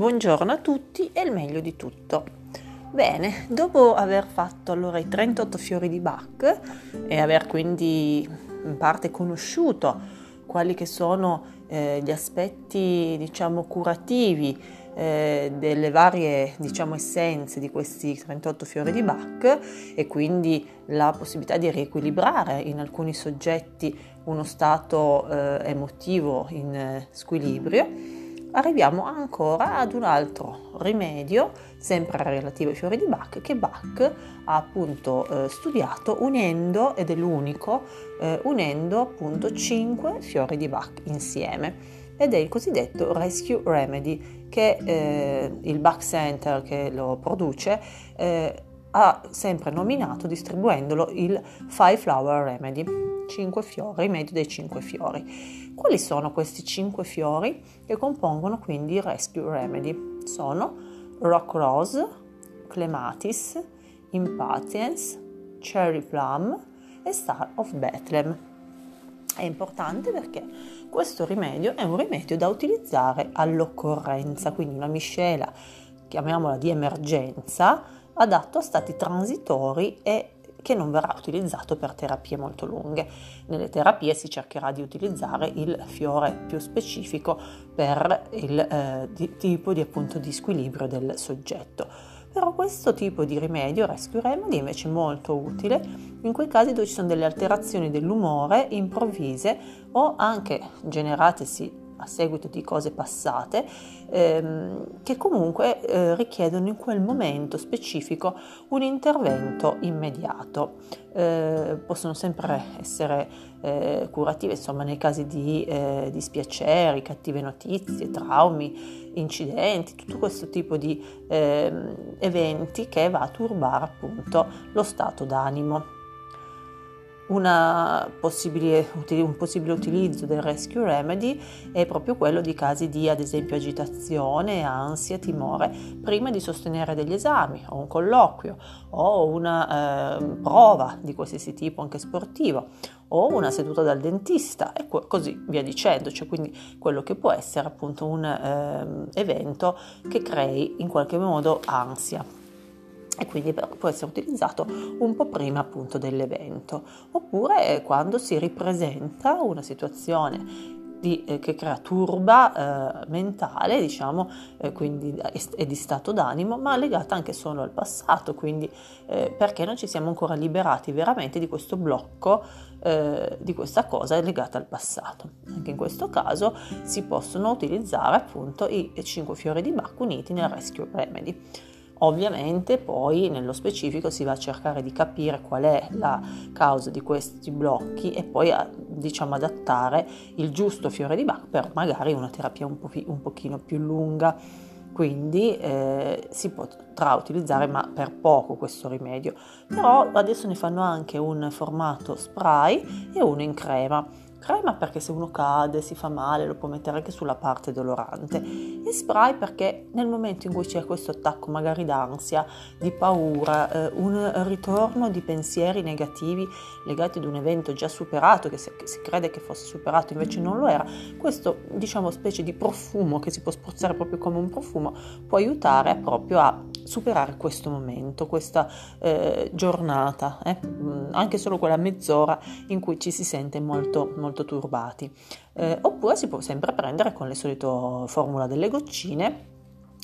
buongiorno a tutti e il meglio di tutto. Bene, dopo aver fatto allora i 38 fiori di Bach e aver quindi in parte conosciuto quali che sono eh, gli aspetti diciamo curativi eh, delle varie diciamo essenze di questi 38 fiori di Bach e quindi la possibilità di riequilibrare in alcuni soggetti uno stato eh, emotivo in eh, squilibrio arriviamo ancora ad un altro rimedio, sempre relativo ai fiori di Bach, che Bach ha appunto eh, studiato unendo, ed è l'unico, eh, unendo appunto 5 fiori di Bach insieme. Ed è il cosiddetto Rescue Remedy, che eh, il Bach Center che lo produce eh, ha sempre nominato distribuendolo il Five Flower Remedy, 5 fiori, rimedio dei 5 fiori. Quali sono questi 5 fiori che compongono quindi il Rescue Remedy? Sono Rock Rose, Clematis, Impatience, Cherry Plum e Star of Bethlehem. È importante perché questo rimedio è un rimedio da utilizzare all'occorrenza, quindi una miscela, chiamiamola di emergenza, adatto a stati transitori e che non verrà utilizzato per terapie molto lunghe. Nelle terapie si cercherà di utilizzare il fiore più specifico per il eh, di, tipo di, appunto, di squilibrio del soggetto. Però questo tipo di rimedio, rescue remedy, è invece molto utile in quei casi dove ci sono delle alterazioni dell'umore improvvise o anche generatesi a seguito di cose passate ehm, che comunque eh, richiedono in quel momento specifico un intervento immediato. Eh, possono sempre essere eh, curative, insomma, nei casi di eh, dispiaceri, cattive notizie, traumi, incidenti, tutto questo tipo di ehm, eventi che va a turbare appunto lo stato d'animo possibile, un possibile utilizzo del rescue remedy è proprio quello di casi di ad esempio agitazione, ansia, timore prima di sostenere degli esami o un colloquio o una eh, prova di qualsiasi tipo anche sportivo o una seduta dal dentista e così via dicendo, cioè quindi quello che può essere appunto un eh, evento che crei in qualche modo ansia e quindi può essere utilizzato un po' prima appunto dell'evento oppure quando si ripresenta una situazione di, eh, che crea turba eh, mentale, diciamo, eh, quindi è di stato d'animo, ma legata anche solo al passato, quindi eh, perché non ci siamo ancora liberati veramente di questo blocco, eh, di questa cosa legata al passato. Anche in questo caso si possono utilizzare appunto i 5 fiori di Bach uniti nel Rescue Remedy. Ovviamente poi nello specifico si va a cercare di capire qual è la causa di questi blocchi e poi a, diciamo adattare il giusto fiore di Bach per magari una terapia un, po', un pochino più lunga. Quindi eh, si potrà utilizzare ma per poco questo rimedio. Però adesso ne fanno anche un formato spray e uno in crema Crema perché se uno cade, si fa male, lo può mettere anche sulla parte dolorante. E spray perché nel momento in cui c'è questo attacco magari d'ansia, di paura, eh, un ritorno di pensieri negativi legati ad un evento già superato, che si, che si, crede che fosse superato invece non lo era, questo diciamo specie di profumo che si può spruzzare proprio come un profumo può aiutare proprio a superare questo momento, questa eh, giornata, eh? Mm, anche solo quella mezz'ora in cui ci si sente molto, molto turbati. Eh, oppure si può sempre prendere con le solite formula delle goccine,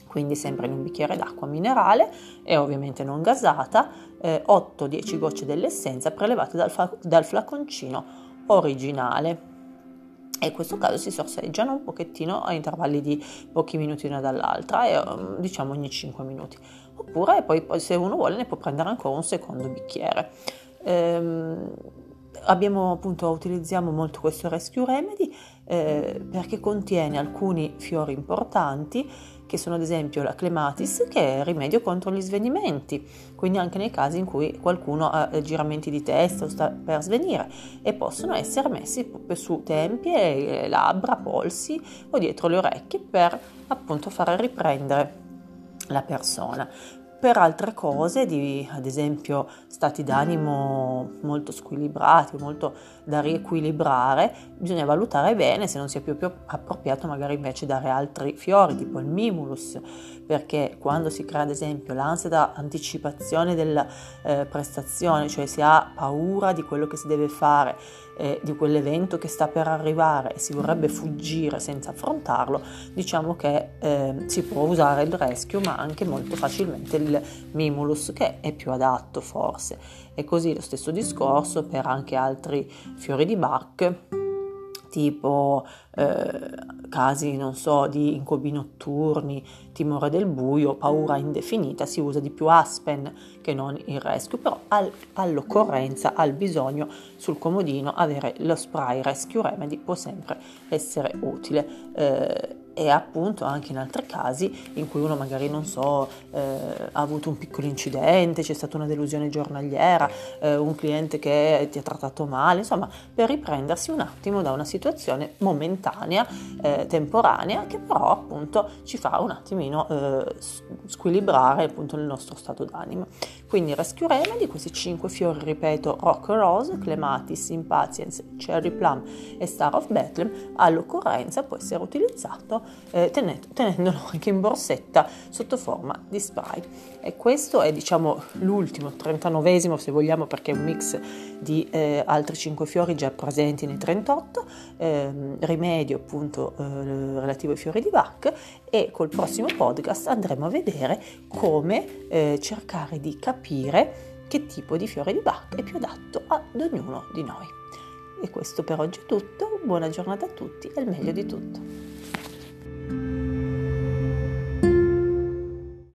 quindi sempre in un bicchiere d'acqua minerale e ovviamente non gasata, 8-10 eh, gocce dell'essenza prelevate dal, fa- dal flaconcino originale e in questo caso si sorseggiano un pochettino a intervalli di pochi minuti una dall'altra, e, um, diciamo ogni 5 minuti. Oppure poi, se uno vuole ne può prendere ancora un secondo bicchiere. Ehm, abbiamo appunto utilizziamo molto questo rescue remedy eh, perché contiene alcuni fiori importanti che sono ad esempio la clematis che è rimedio contro gli svenimenti, quindi anche nei casi in cui qualcuno ha eh, giramenti di testa o sta per svenire e possono essere messi su tempie, labbra, polsi o dietro le orecchie per appunto far riprendere la persona. per altre cose, di, ad esempio stati d'animo molto squilibrati, molto da riequilibrare, bisogna valutare bene se non sia più, più appropriato magari invece dare altri fiori, tipo il mimulus, perché quando si crea ad esempio l'ansia da anticipazione della eh, prestazione, cioè si ha paura di quello che si deve fare, eh, di quell'evento che sta per arrivare e si vorrebbe fuggire senza affrontarlo, diciamo che eh, si può usare il rescue ma anche molto facilmente il mimulus che è più adatto forse. E così lo stesso discorso per anche altri fiori di Bach tipo eh, casi, non so, di incubi notturni, timore del buio, paura indefinita, si usa di più Aspen che non il Rescue, però al, all'occorrenza, al bisogno sul comodino avere lo spray Rescue Remedy può sempre essere utile. Eh, e appunto anche in altri casi in cui uno magari non so eh, ha avuto un piccolo incidente, c'è stata una delusione giornaliera, eh, un cliente che ti ha trattato male, insomma per riprendersi un attimo da una situazione momentanea, eh, temporanea che però appunto ci fa un attimino eh, squilibrare appunto il nostro stato d'animo. Quindi Rescue Remedy, questi cinque fiori, ripeto, Rock Rose, Clematis, Impatience, Cherry Plum e Star of Bethlehem, all'occorrenza può essere utilizzato eh, tenendolo anche in borsetta sotto forma di spray. E questo è diciamo l'ultimo, 39esimo se vogliamo, perché è un mix di eh, altri 5 fiori già presenti nei 38, eh, rimedio appunto eh, relativo ai fiori di Bach e col prossimo podcast andremo a vedere come eh, cercare di capire che tipo di fiore di Bach è più adatto ad ognuno di noi. E questo per oggi è tutto, buona giornata a tutti e il meglio di tutto.